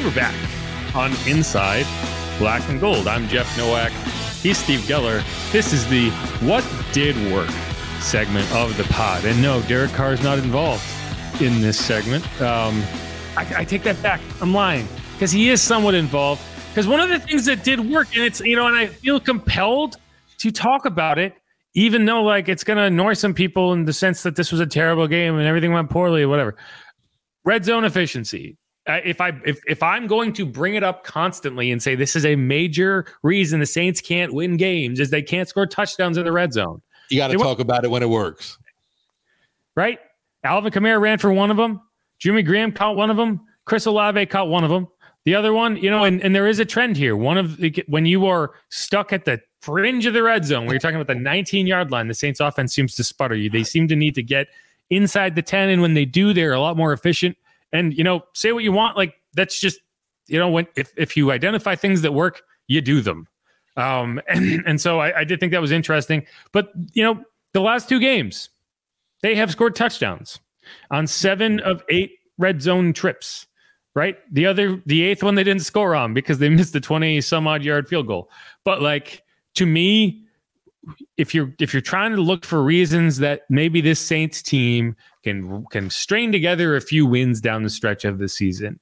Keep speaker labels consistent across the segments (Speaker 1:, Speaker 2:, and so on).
Speaker 1: And we're back on Inside Black and Gold. I'm Jeff Nowak. He's Steve Geller. This is the What Did Work segment of the pod. And no, Derek Carr is not involved in this segment. Um, I, I take that back. I'm lying because he is somewhat involved. Because one of the things that did work, and it's, you know, and I feel compelled to talk about it, even though like it's going to annoy some people in the sense that this was a terrible game and everything went poorly or whatever. Red zone efficiency. Uh, if I if if I'm going to bring it up constantly and say this is a major reason the Saints can't win games is they can't score touchdowns in the red zone.
Speaker 2: You got to talk about it when it works,
Speaker 1: right? Alvin Kamara ran for one of them. Jimmy Graham caught one of them. Chris Olave caught one of them. The other one, you know, and, and there is a trend here. One of the, when you are stuck at the fringe of the red zone, where you're talking about the 19 yard line, the Saints offense seems to sputter you. They seem to need to get inside the 10. And when they do, they're a lot more efficient. And, you know, say what you want. Like, that's just, you know, when if, if you identify things that work, you do them. Um, and, and so I, I did think that was interesting. But, you know, the last two games, they have scored touchdowns on seven of eight red zone trips right? The other, the eighth one they didn't score on because they missed the 20 some odd yard field goal. But like to me, if you're if you're trying to look for reasons that maybe this Saints team can can strain together a few wins down the stretch of the season,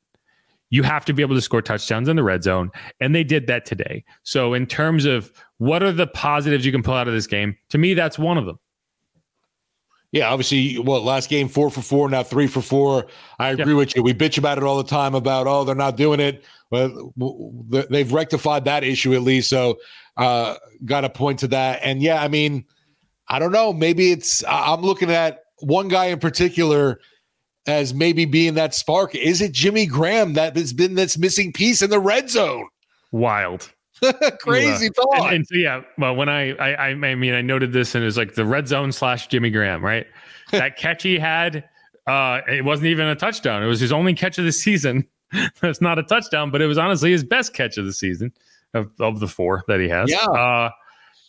Speaker 1: you have to be able to score touchdowns in the red zone, and they did that today. So in terms of what are the positives you can pull out of this game, to me that's one of them.
Speaker 2: Yeah, obviously, well, last game four for four, now three for four. I agree with you. We bitch about it all the time about oh they're not doing it. Well, they've rectified that issue at least. So, uh, got to point to that. And yeah, I mean, I don't know. Maybe it's I'm looking at one guy in particular as maybe being that spark. Is it Jimmy Graham that has been this missing piece in the red zone?
Speaker 1: Wild.
Speaker 2: Crazy thought.
Speaker 1: And, and, so yeah, well, when I, I I mean I noted this and it was like the red zone slash Jimmy Graham, right? that catch he had, uh, it wasn't even a touchdown. It was his only catch of the season. That's not a touchdown, but it was honestly his best catch of the season of, of the four that he has.
Speaker 2: Yeah.
Speaker 1: Uh,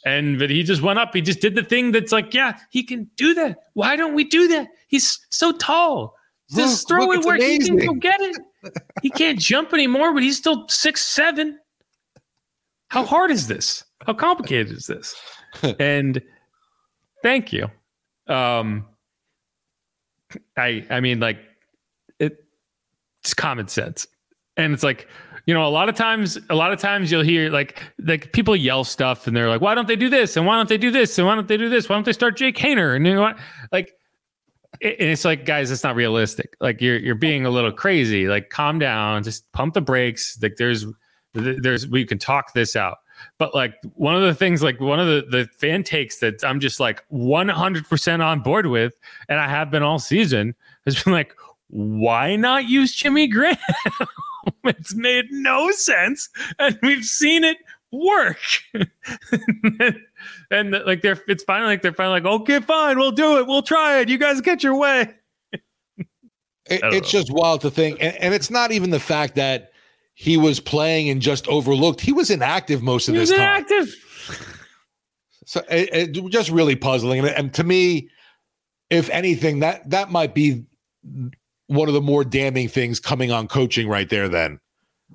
Speaker 1: and but he just went up. He just did the thing that's like, yeah, he can do that. Why don't we do that? He's so tall. Just look, throw look, it where amazing. he can go get it. he can't jump anymore, but he's still six seven. How hard is this? How complicated is this? and thank you. Um, I I mean, like it, it's common sense, and it's like you know, a lot of times, a lot of times you'll hear like like people yell stuff, and they're like, "Why don't they do this? And why don't they do this? And why don't they do this? Why don't they start Jake Haener?" And you know what? Like, and it's like, guys, it's not realistic. Like you're you're being a little crazy. Like, calm down, just pump the brakes. Like there's there's we can talk this out. But like one of the things, like one of the, the fan takes that I'm just like 100% on board with, and I have been all season, has been like, why not use Jimmy Graham? it's made no sense. And we've seen it work. and, like they're, it's finally like they're finally like, okay, fine, we'll do it. We'll try it. You guys get your way.
Speaker 2: it, it's know. just wild to think. And, and it's not even the fact that he was playing and just overlooked. He was inactive most of he this time. Inactive. So it, it just really puzzling. And, and, to me, if anything, that that might be one of the more damning things coming on coaching right there. Then,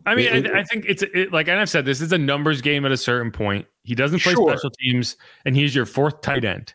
Speaker 1: I mean, it, I, I, think it's it, like, and I've said this is a numbers game at a certain point. He doesn't play sure. special teams, and he's your fourth tight end.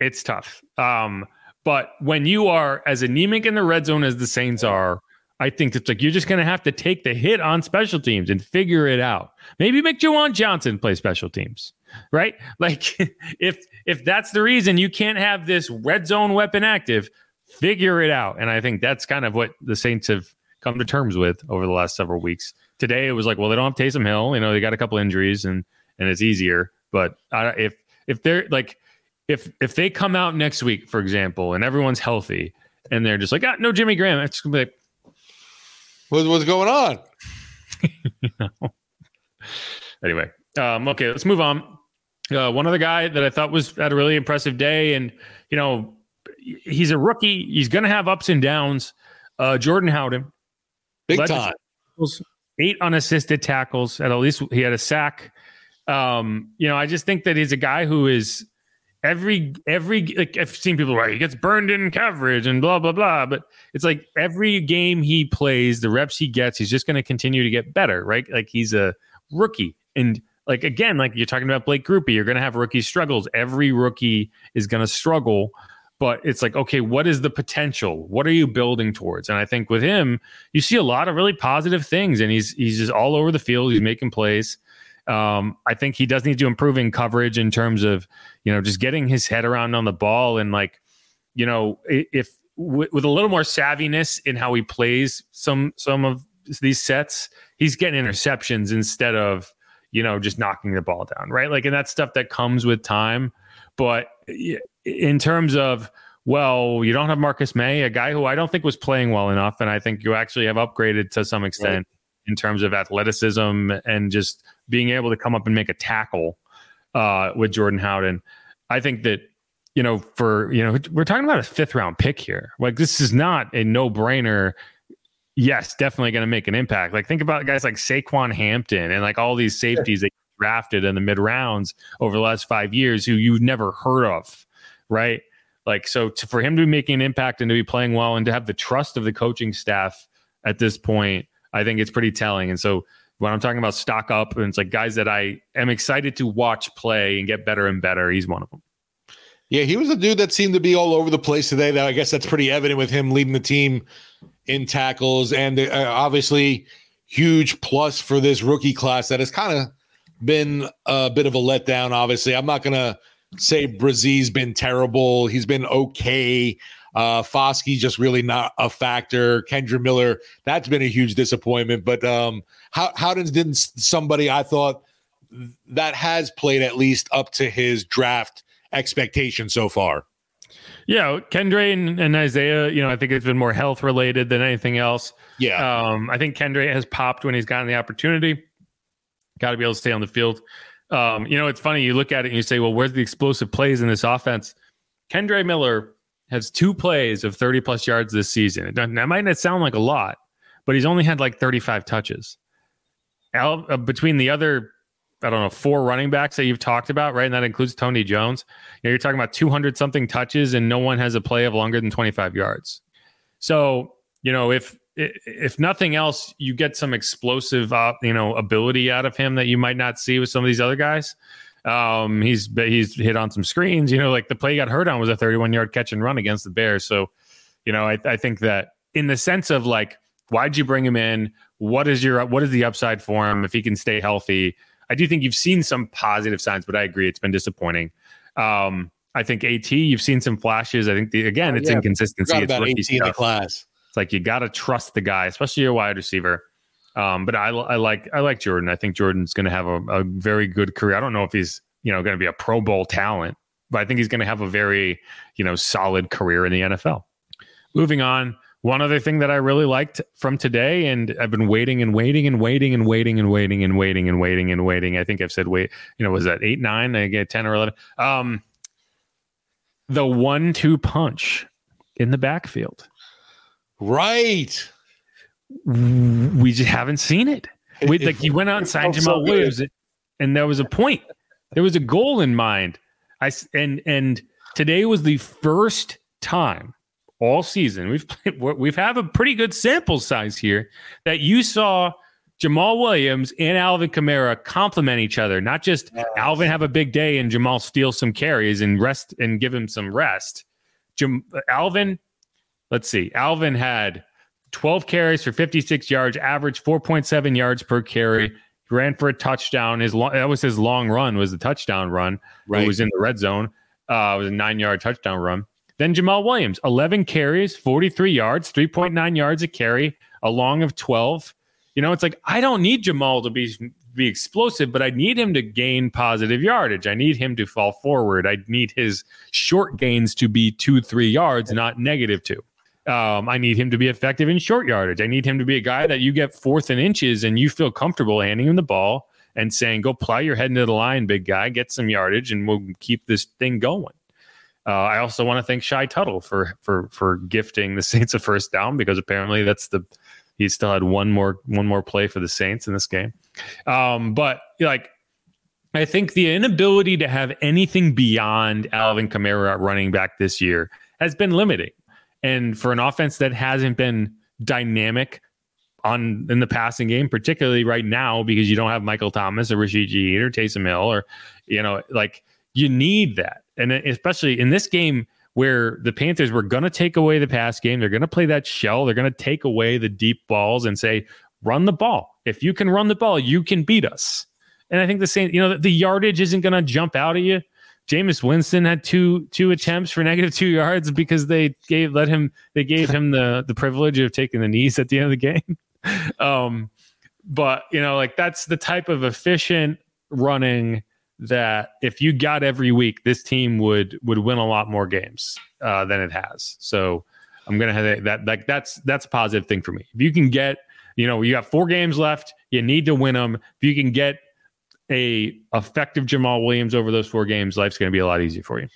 Speaker 1: It's tough. Um, but when you are as anemic in the red zone as the Saints are, I think it's like you're just going to have to take the hit on special teams and figure it out. Maybe make Juwan Johnson play special teams, right? Like if if that's the reason you can't have this red zone weapon active, figure it out. And I think that's kind of what the Saints have come to terms with over the last several weeks. Today it was like, well, they don't have Taysom Hill, you know, they got a couple injuries and and it's easier. But uh, if if they're like if if they come out next week, for example, and everyone's healthy and they're just like, ah, no Jimmy Graham, it's gonna be like
Speaker 2: what, what's going on?
Speaker 1: Anyway, um, okay, let's move on. Uh, one other guy that I thought was had a really impressive day, and you know, he's a rookie. He's going to have ups and downs. Uh, Jordan Howden,
Speaker 2: big time,
Speaker 1: eight unassisted tackles. At least he had a sack. Um, you know, I just think that he's a guy who is every every like I've seen people write he gets burned in coverage and blah blah blah, but it's like every game he plays, the reps he gets, he's just going to continue to get better, right? Like he's a rookie, and like again, like you're talking about Blake Grupe, you're going to have rookie struggles. Every rookie is going to struggle, but it's like okay, what is the potential? What are you building towards? And I think with him, you see a lot of really positive things, and he's he's just all over the field. He's making plays. Um, I think he does need to improve in coverage in terms of, you know, just getting his head around on the ball and like, you know, if with a little more savviness in how he plays some some of these sets, he's getting interceptions instead of, you know, just knocking the ball down, right? Like, and that's stuff that comes with time. But in terms of, well, you don't have Marcus Maye, a guy who I don't think was playing well enough, and I think you actually have upgraded to some extent. Right in terms of athleticism and just being able to come up and make a tackle uh, with Jordan Howden. I think that you know for you know we're talking about a fifth round pick here. Like this is not a no brainer. Yes, definitely going to make an impact. Like think about guys like Saquan Hampton and like all these safeties that you drafted in the mid rounds over the last five years who you've never heard of, right? Like so, to, for him to be making an impact and to be playing well and to have the trust of the coaching staff at this point, I think it's pretty telling. And so when I'm talking about stock up, and it's like guys that I am excited to watch play and get better and better. He's one of them.
Speaker 2: Yeah, he was a dude that seemed to be all over the place today. That I guess that's pretty evident with him leading the team in tackles, and uh, obviously huge plus for this rookie class that has kind of been a bit of a letdown. Obviously, I'm not gonna say Bresee's been terrible. He's been okay. Uh, Foskey just really not a factor. Kendre Miller, that's been a huge disappointment. But um, how Howden's didn't somebody I thought that has played at least up to his draft expectation so far.
Speaker 1: Yeah, Kendre and, and, Isaiah, you know, I think it's been more health related than anything else.
Speaker 2: Yeah.
Speaker 1: Um, I think Kendre has popped when he's gotten the opportunity. Got to be able to stay on the field. Um, you know, it's funny. You look at it and you say, well, where's the explosive plays in this offense? Kendre Miller has two plays of 30 plus yards this season. That might not sound like a lot, but he's only had like 35 touches. Al, uh, between the other, I don't know, four running backs that you've talked about, right? And that includes Tony Jones. You know, you're talking about 200 something touches, and no one has a play of longer than 25 yards. So, you know, if if nothing else, you get some explosive, uh, you know, ability out of him that you might not see with some of these other guys. Um, he's he's hit on some screens. You know, like the play he got hurt on was a 31 yard catch and run against the Bears. So, you know, I, I think that in the sense of like, why'd you bring him in? What is your what is the upside for him if he can stay healthy? I do think you've seen some positive signs, but I agree it's been disappointing. Um, I think AT, you've seen some flashes. I think the, again, oh, it's yeah, inconsistency. It's
Speaker 2: about AT in the class.
Speaker 1: It's like you got to trust the guy, especially your wide receiver. Um, but I, I like I like Jordan. I think Jordan's going to have a, a, very good career. I don't know if he's you know going to be a Pro Bowl talent, but I think he's going to have a very you know solid career in the NFL. Moving on, one other thing that I really liked from today, and I've been waiting and waiting and waiting and waiting and waiting and waiting and waiting and waiting. I think I've said wait. You know, was that eight, nine? I get ten or eleven. Um, the one-two punch in the backfield.
Speaker 2: Right
Speaker 1: we just haven't seen it. We, like he went out and signed Jamaal so Williams, and there was a point. There was a goal in mind. I and and today was the first time all season we've played, we've have a pretty good sample size here that you saw Jamaal Williams and Alvin Kamara complement each other. Not just yes. Alvin have a big day and Jamaal steal some carries and rest and give him some rest. Jam, Alvin, let's see. Alvin had 12 carries for 56 yards, average 4.7 yards per carry. He ran for a touchdown. His long, that was his long run. Was the touchdown run? Right. It was in the red zone. Uh, it was a nine yard touchdown run. Then Jamaal Williams, 11 carries, 43 yards, 3.9 yards a carry, a long of 12. You know, it's like I don't need Jamaal to be be explosive, but I need him to gain positive yardage. I need him to fall forward. I need his short gains to be two, three yards, not negative two. Um, I need him to be effective in short yardage. I need him to be a guy that you get fourth and inches and you feel comfortable handing him the ball and saying, go plow your head into the line, big guy, get some yardage, and we'll keep this thing going. Uh, I also want to thank Shy Tuttle for for for gifting the Saints a first down because apparently that's the he still had one more one more play for the Saints in this game. Um, but like I think the inability to have anything beyond Alvin Kamara at running back this year has been limiting. And for an offense that hasn't been dynamic on in the passing game, particularly right now, because you don't have Michael Thomas or Rashid Shaheed or Taysom Hill, or you know, like you need that. And especially in this game where the Panthers were going to take away the pass game, they're going to play that shell, they're going to take away the deep balls and say, run the ball. If you can run the ball, you can beat us. And I think the same, you know, the yardage isn't going to jump out at you. Jameis Winston had two two attempts for negative two yards because they gave let him they gave him the the privilege of taking the knees at the end of the game. Um, but you know, like that's the type of efficient running that if you got every week, this team would would win a lot more games uh, than it has. So I'm gonna have that like that's that's a positive thing for me. If you can get, you know, you got four games left, you need to win them. If you can get a effective Jamaal Williams over those four games, life's going to be a lot easier for you.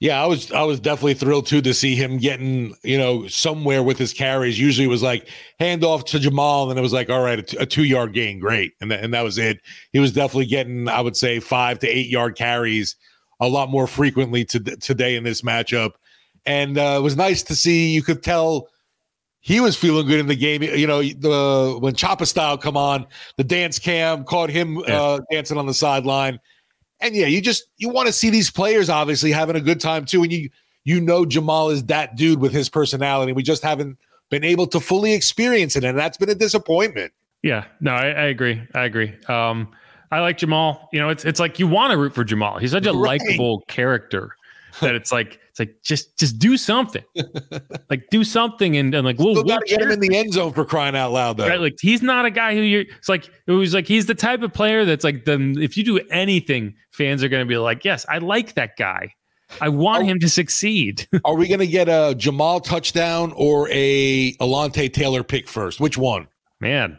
Speaker 2: Yeah, I was I was definitely thrilled too to see him getting you know somewhere with his carries. Usually it was like handoff to Jamaal, and it was like all right, a, t- a two yard gain, great, and th- and that was it. He was definitely getting I would say five to eight yard carries a lot more frequently to, today in this matchup, and uh, it was nice to see. You could tell he was feeling good in the game. You know, the when Choppa Style come on, the dance cam caught him yeah. uh, dancing on the sideline, and yeah, you just you want to see these players obviously having a good time too. And you you know Jamaal is that dude with his personality. We just haven't been able to fully experience it, and that's been a disappointment.
Speaker 1: Yeah, no, I, I agree. I agree. Um, I like Jamaal. You know, it's it's like you want to root for Jamaal. He's such a right. likable character that it's like it's like just just do something, like do something, and, and like
Speaker 2: we'll, we'll get him in the end zone for crying out loud. Though,
Speaker 1: right? Like he's not a guy who you're. It's like it was like he's the type of player that's like the if you do anything, fans are going to be like, yes, I like that guy. I want are, him to succeed.
Speaker 2: are we going to get a Jamaal touchdown or a Alontae Taylor pick first? Which one?
Speaker 1: Man,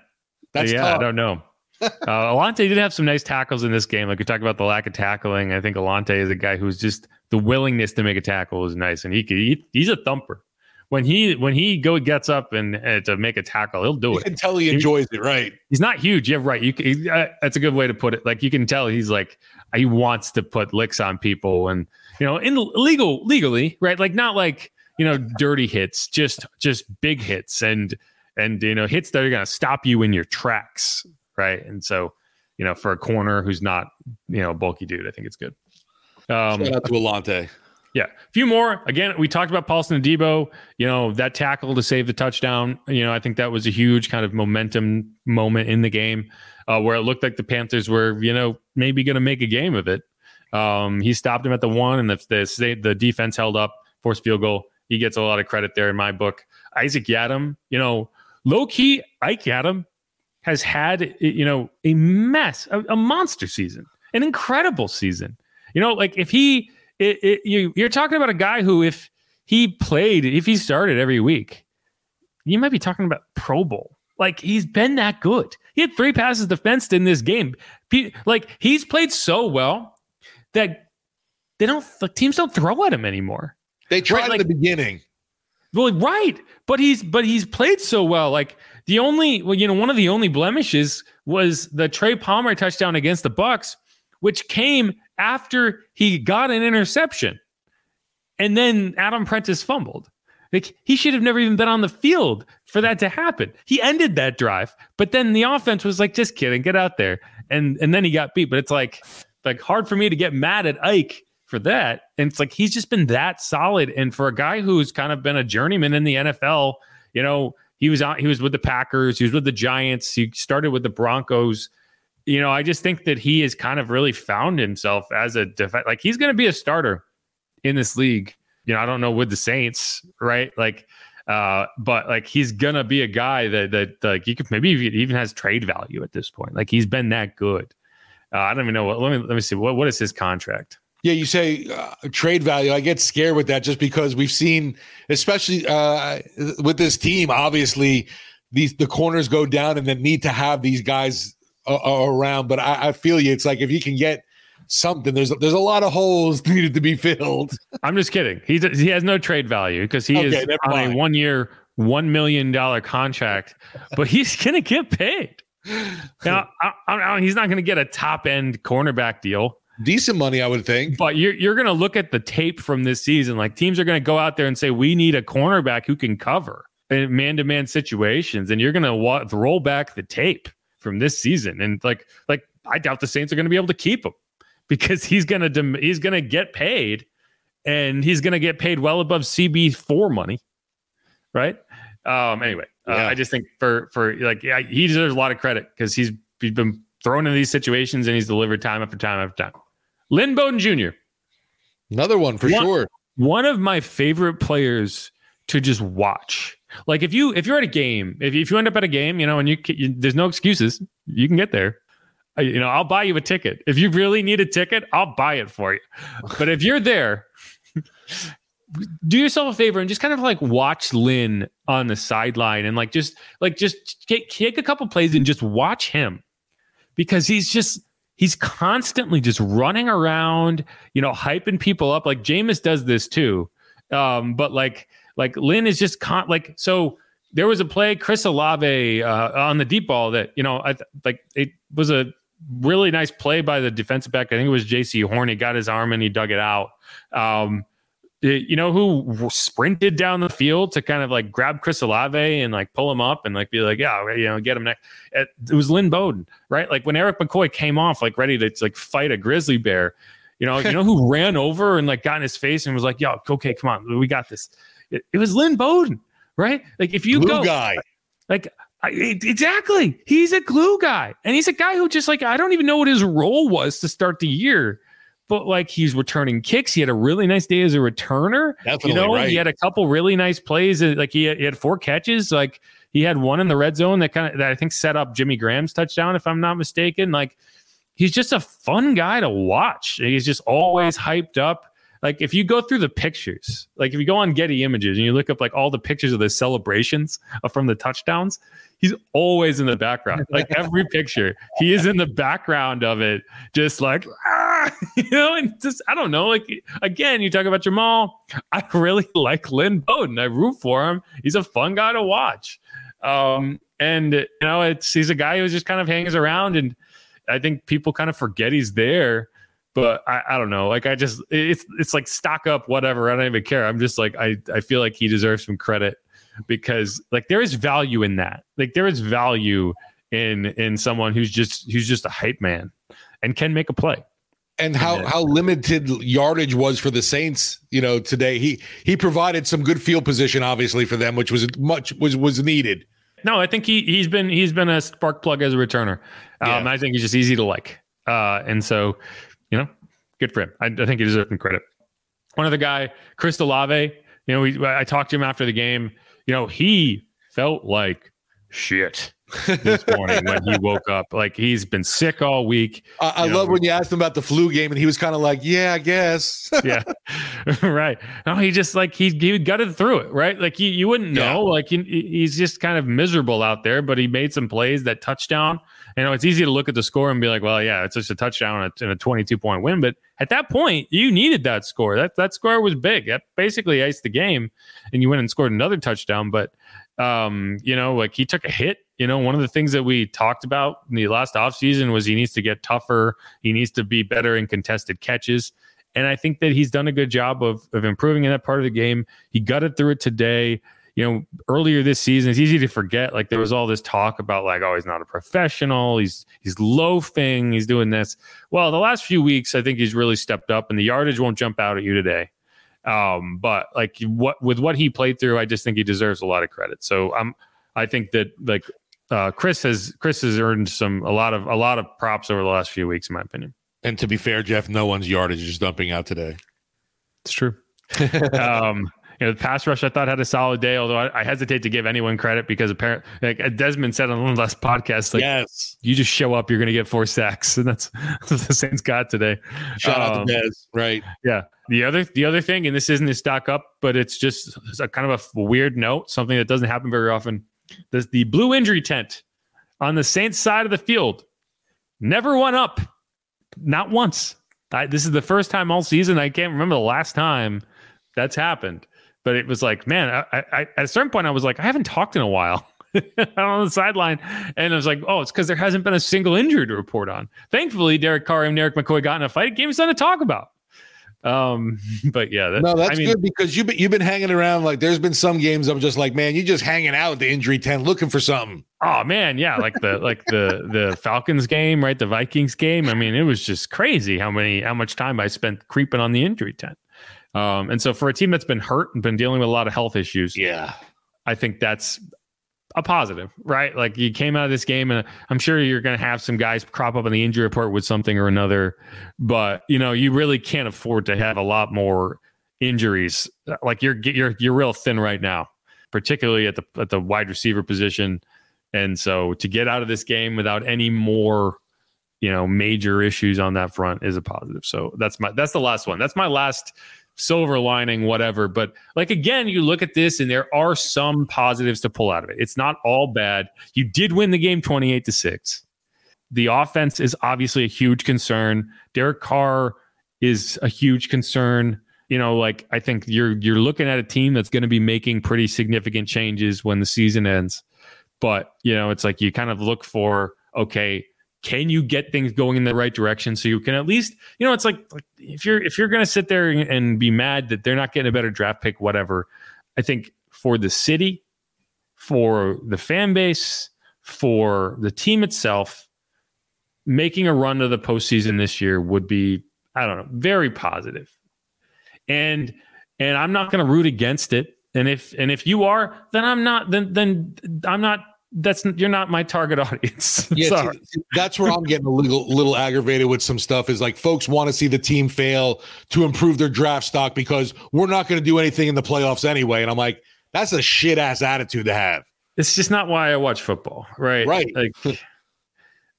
Speaker 1: that's yeah, tough. I don't know. Uh, Alontae did have some nice tackles in this game. Like we talked about the lack of tackling. I think Alontae is a guy who's just the willingness to make a tackle is nice, and he could he, he's a thumper. When he when he go gets up and uh, to make a tackle, he'll do
Speaker 2: you
Speaker 1: it.
Speaker 2: can tell he enjoys he, it, right?
Speaker 1: He's not huge. Yeah, right. You he, uh, that's a good way to put it. Like you can tell he's like he wants to put licks on people, and you know, in legal legally, right? Like not like you know dirty hits, just just big hits, and and you know hits that are going to stop you in your tracks, right? And so you know, for a corner who's not you know a bulky dude, I think it's good.
Speaker 2: Um, Shout out to Alontae.
Speaker 1: Yeah, a few more. Again, we talked about Paulson Adebo. You know that tackle to save the touchdown. You know, I think that was a huge kind of momentum moment in the game, uh, where it looked like the Panthers were, you know, maybe going to make a game of it. Um, he stopped him at the one, and the, the the defense held up, forced field goal. He gets a lot of credit there in my book. Isaac Yiadom, you know, low key, Ike Yiadom has had you know a mess, a, a monster season, an incredible season. You know, like if he, it, it, you, you're talking about a guy who, if he played, if he started every week, you might be talking about Pro Bowl. Like he's been that good. He had three passes defensed in this game. Like he's played so well that they don't. The teams don't throw at him anymore.
Speaker 2: They tried right? like, in the beginning.
Speaker 1: Well, right, but he's but he's played so well. Like the only, well, you know, one of the only blemishes was the Trey Palmer touchdown against the Bucs, which came after he got an interception. And then Adam Prentice fumbled. Like he should have never even been on the field for that to happen. He ended that drive, but then the offense was like, just kidding, get out there. And and then he got beat. But it's like like hard for me to get mad at Ike for that. And it's like he's just been that solid. And for a guy who's kind of been a journeyman in the NFL, you know, he was on he was with the Packers, he was with the Giants, he started with the Broncos you know, I just think that he has kind of really found himself as a def- like he's going to be a starter in this league. You know, I don't know with the Saints, right? Like, uh, but like he's gonna be a guy that that like you could maybe even has trade value at this point. Like he's been that good. Uh, I don't even know what. Let me let me see what what is his contract.
Speaker 2: Yeah, you say uh, trade value. I get scared with that just because we've seen, especially uh, with this team, obviously these the corners go down and then need to have these guys uh, around. But I, I feel you. It's like if you can get something. There's there's a lot of holes needed to be filled.
Speaker 1: I'm just kidding. He he has no trade value because he okay, is on mind. a one year, one million dollar contract, but he's gonna get paid. now, I, I, he's not going to get a top end cornerback deal.
Speaker 2: Decent money, I would think.
Speaker 1: But you're you're going to look at the tape from this season. Like teams are going to go out there and say we need a cornerback who can cover in man to man situations, and you're going to wa- roll back the tape from this season. And like like I doubt the Saints are going to be able to keep him because he's going to dem- he's going to get paid, and he's going to get paid well above CB four money, right? Um. Anyway, uh, yeah. uh, I just think for for like yeah, he deserves a lot of credit because he's he's been thrown in these situations and he's delivered time after time after time. Lynn Bowden Jr.
Speaker 2: Another one for
Speaker 1: one,
Speaker 2: sure.
Speaker 1: One of my favorite players to just watch. Like if you if you're at a game, if you, if you end up at a game, you know, and you, you there's no excuses, you can get there. I, you know, I'll buy you a ticket. If you really need a ticket, I'll buy it for you. But if you're there, do yourself a favor and just kind of like watch Lynn on the sideline and like just like just take, take a couple plays and just watch him because he's just he's constantly just running around, you know, hyping people up. Like Jameis does this too. Um, but like like Lynn is just con- like so. There was a play, Chris Olave uh, on the deep ball that you know, I th- like it was a really nice play by the defensive back. I think it was Jaycee Horn. He got his arm and he dug it out. Um, Uh, you know who sprinted down the field to kind of like grab Chris Olave and like pull him up and like be like, yeah, you know, get him next. It, was Lynn Bowden, right? Like when Erik McCoy came off, like ready to like fight a grizzly bear. You know, you know who ran over and like got in his face and was like, "Yo, okay, come on, we got this." It, it was Lynn Bowden, right? Like if you
Speaker 2: Glue
Speaker 1: go,
Speaker 2: guy,
Speaker 1: like I, exactly, he's a glue guy, and he's a guy who just like I don't even know what his role was to start the year but like he's returning kicks. He had a really nice day as a returner.
Speaker 2: Definitely,
Speaker 1: you know,
Speaker 2: right.
Speaker 1: he had a couple really nice plays. Like he had, he had four catches. Like he had one in the red zone that kind of that I think set up Jimmy Graham's touchdown, if I'm not mistaken. Like he's just a fun guy to watch. He's just always hyped up. Like if you go through the pictures, like if you go on Getty Images and you look up like all the pictures of the celebrations from the touchdowns, he's always in the background. Like every picture, he is in the background of it, just like ah, you know, and just I don't know. Like again, you talk about Jamaal. I really like Lynn Bowden. I root for him. He's a fun guy to watch. Um, and you know, it's he's a guy who just kind of hangs around, and I think people kind of forget he's there but I, I don't know. Like I just it's it's like stock up, whatever. I don't even care. I'm just like I I feel like he deserves some credit because like there is value in that. Like there is value in in someone who's just who's just a hype man and can make a play.
Speaker 2: And how how limited yardage was for the Saints, you know, today. He he provided some good field position, obviously, for them, which was much was was needed.
Speaker 1: No, I think he he's been he's been a spark plug as a returner. Um, yeah. I think he's just easy to like. Uh, and so you know, good for him. I, I think he deserves some credit. One other guy, Chris Olave, you know, we, I talked to him after the game. You know, he felt like shit this morning when he woke up. Like he's been sick all week.
Speaker 2: I, I love when you asked him about the flu game and he was kind of like, "Yeah, I guess."
Speaker 1: yeah, right. No, he just like he he gutted through it, right? Like you you wouldn't know. Yeah. Like he, he's just kind of miserable out there, but he made some plays. That touchdown. You know, it's easy to look at the score and be like, "Well, yeah, it's just a touchdown and a 22 point win." But at that point, you needed that score. That that score was big. That basically iced the game, and you went and scored another touchdown. But um, you know, like he took a hit. You know, one of the things that we talked about in the last offseason was he needs to get tougher. He needs to be better in contested catches. And I think that he's done a good job of, of improving in that part of the game. He gutted through it today. You know, earlier this season, it's easy to forget. Like there was all this talk about like, oh, he's not a professional. He's he's loafing. He's doing this. Well, the last few weeks, I think he's really stepped up, and the yardage won't jump out at you today. Um, but like what with what he played through, I just think he deserves a lot of credit. So I'm I think that like uh, Chris has Chris has earned some a lot of a lot of props over the last few weeks, in my opinion.
Speaker 2: And to be fair, Jeff, no one's yardage is dumping out today.
Speaker 1: It's true. um, you know, the pass rush I thought had a solid day, although I, I hesitate to give anyone credit because apparently, like Desmond said on one of the last podcasts, like,
Speaker 2: yes,
Speaker 1: you just show up, you're going to get four sacks, and that's, that's what the Saints got today.
Speaker 2: Shout um, out to um, Des, right?
Speaker 1: Yeah. The other the other thing, and this isn't a stock up, but it's just it's a kind of a weird note, something that doesn't happen very often. There's the blue injury tent on the Saints side of the field never went up, not once. I, this is the first time all season. I can't remember the last time that's happened. But it was like, man, I, I, at a certain point, I was like, I haven't talked in a while. on the sideline. And I was like, oh, it's because there hasn't been a single injury to report on. Thankfully, Derek Carr and Derek McCoy got in a fight. It gave me something to talk about. Um, but yeah,
Speaker 2: that, no, that's I mean, good because you've been, you've been hanging around. Like, there's been some games I'm just like, man, you just hanging out at the injury tent looking for something.
Speaker 1: Oh man, yeah, like the like the the Falcons game, right? The Vikings game. I mean, it was just crazy how many how much time I spent creeping on the injury tent. Um, and so for a team that's been hurt and been dealing with a lot of health issues,
Speaker 2: yeah,
Speaker 1: I think that's a positive, right? Like you came out of this game, and I'm sure you're going to have some guys crop up in the injury report with something or another, but you know you really can't afford to have a lot more injuries. Like you're you're you're real thin right now, particularly at the at the wide receiver position, and so to get out of this game without any more, you know, major issues on that front is a positive. So that's my that's the last one. That's my last silver lining, whatever. But like again, you look at this and there are some positives to pull out of it. It's not all bad. You did win the game 28 to 6. The offense is obviously a huge concern. Derek Carr is a huge concern. You know, like I think you're you're looking at a team that's going to be making pretty significant changes when the season ends. But, you know, it's like you kind of look for okay, can you get things going in the right direction so you can at least you know it's like, like if you're if you're going to sit there and, and be mad that they're not getting a better draft pick whatever i think for the city for the fan base for the team itself making a run to the postseason this year would be i don't know very positive. And and i'm not going to root against it. And if and if you are then i'm not then then i'm not that's you're not my target audience.
Speaker 2: yeah, that's where I'm getting a little little aggravated with some stuff. Is like folks want to see the team fail to improve their draft stock because we're not going to do anything in the playoffs anyway. And I'm like, that's a shit ass attitude to have.
Speaker 1: It's just not why I watch football, right?
Speaker 2: Right.
Speaker 1: Like,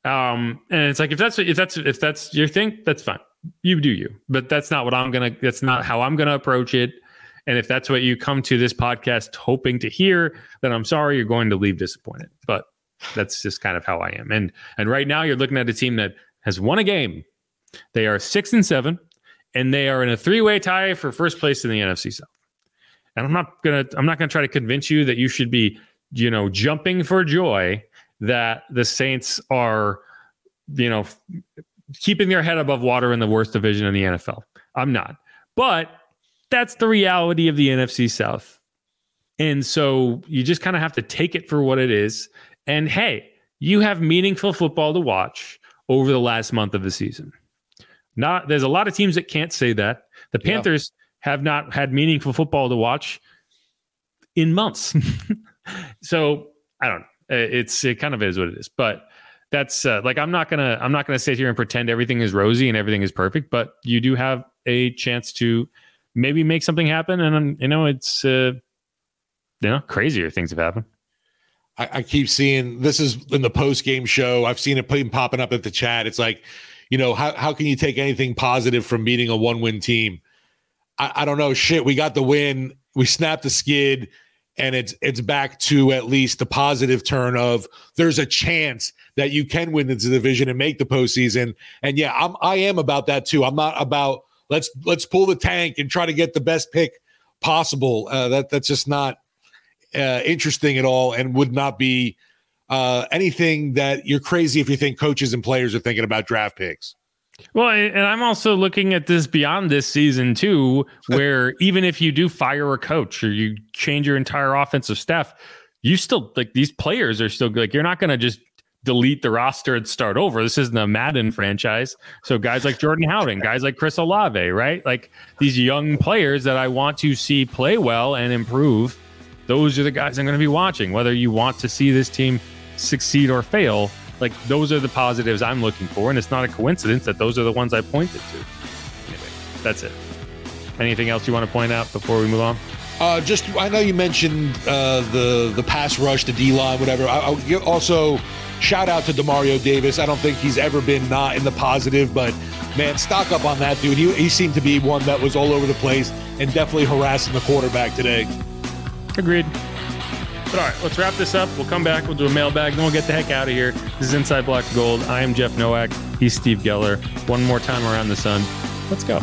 Speaker 1: um, and it's like if that's if that's if that's your thing, that's fine. You do you, but that's not what I'm gonna. That's not how I'm gonna approach it. And if that's what you come to this podcast hoping to hear, then I'm sorry you're going to leave disappointed. But that's just kind of how I am. And and right now you're looking at a team that has won a game. They are six and seven, and they are in a three-way tie for first place in the NFC South. And I'm not gonna I'm not gonna try to convince you that you should be, you know, jumping for joy that the Saints are, you know, keeping their head above water in the worst division in the NFL. I'm not. But that's the reality of the NFC South. And so you just kind of have to take it for what it is. And hey, you have meaningful football to watch over the last month of the season. Not there's a lot of teams that can't say that. The Panthers yeah. have not had meaningful football to watch in months. so I don't know. It's it kind of is what it is. But that's uh, like I'm not gonna I'm not gonna sit here and pretend everything is rosy and everything is perfect. But you do have a chance to maybe make something happen. And um, you know, it's uh, you know crazier things have happened.
Speaker 2: I, I keep seeing this is in the post game show. I've seen it popping up at the chat. It's like, you know, how how can you take anything positive from beating a one win team? I, I don't know. Shit, we got the win. We snapped the skid and it's it's back to at least the positive turn of there's a chance that you can win the division and make the postseason. And yeah, I'm I am about that too. I'm not about let's let's pull the tank and try to get the best pick possible. Uh, that that's just not uh, interesting at all, and would not be uh, anything that you're crazy if you think coaches and players are thinking about draft picks.
Speaker 1: Well, and I'm also looking at this beyond this season too, where even if you do fire a coach or you change your entire offensive staff, you still like these players are still like you're not going to just delete the roster and start over. This isn't a Madden franchise. So guys like Jordan Howden, guys like Chris Olave, right? Like these young players that I want to see play well and improve. Those are the guys I'm going to be watching. Whether you want to see this team succeed or fail, like those are the positives I'm looking for. And it's not a coincidence that those are the ones I pointed to. Anyway, that's it. Anything else you want to point out before we move on?
Speaker 2: Uh, just I know you mentioned uh, the the pass rush, the D line, whatever. I, I also Shout out to Demario Davis. I don't think he's ever been not in the positive, but man, stock up on that dude. He, he seemed to be one that was all over the place and definitely harassing the quarterback today.
Speaker 1: Agreed. But all right, let's wrap this up. We'll come back. We'll do a mailbag. Then we'll get the heck out of here. This is Inside Black Gold. I am Jeff Nowak. He's Steve Geller. One more time around the sun. Let's go.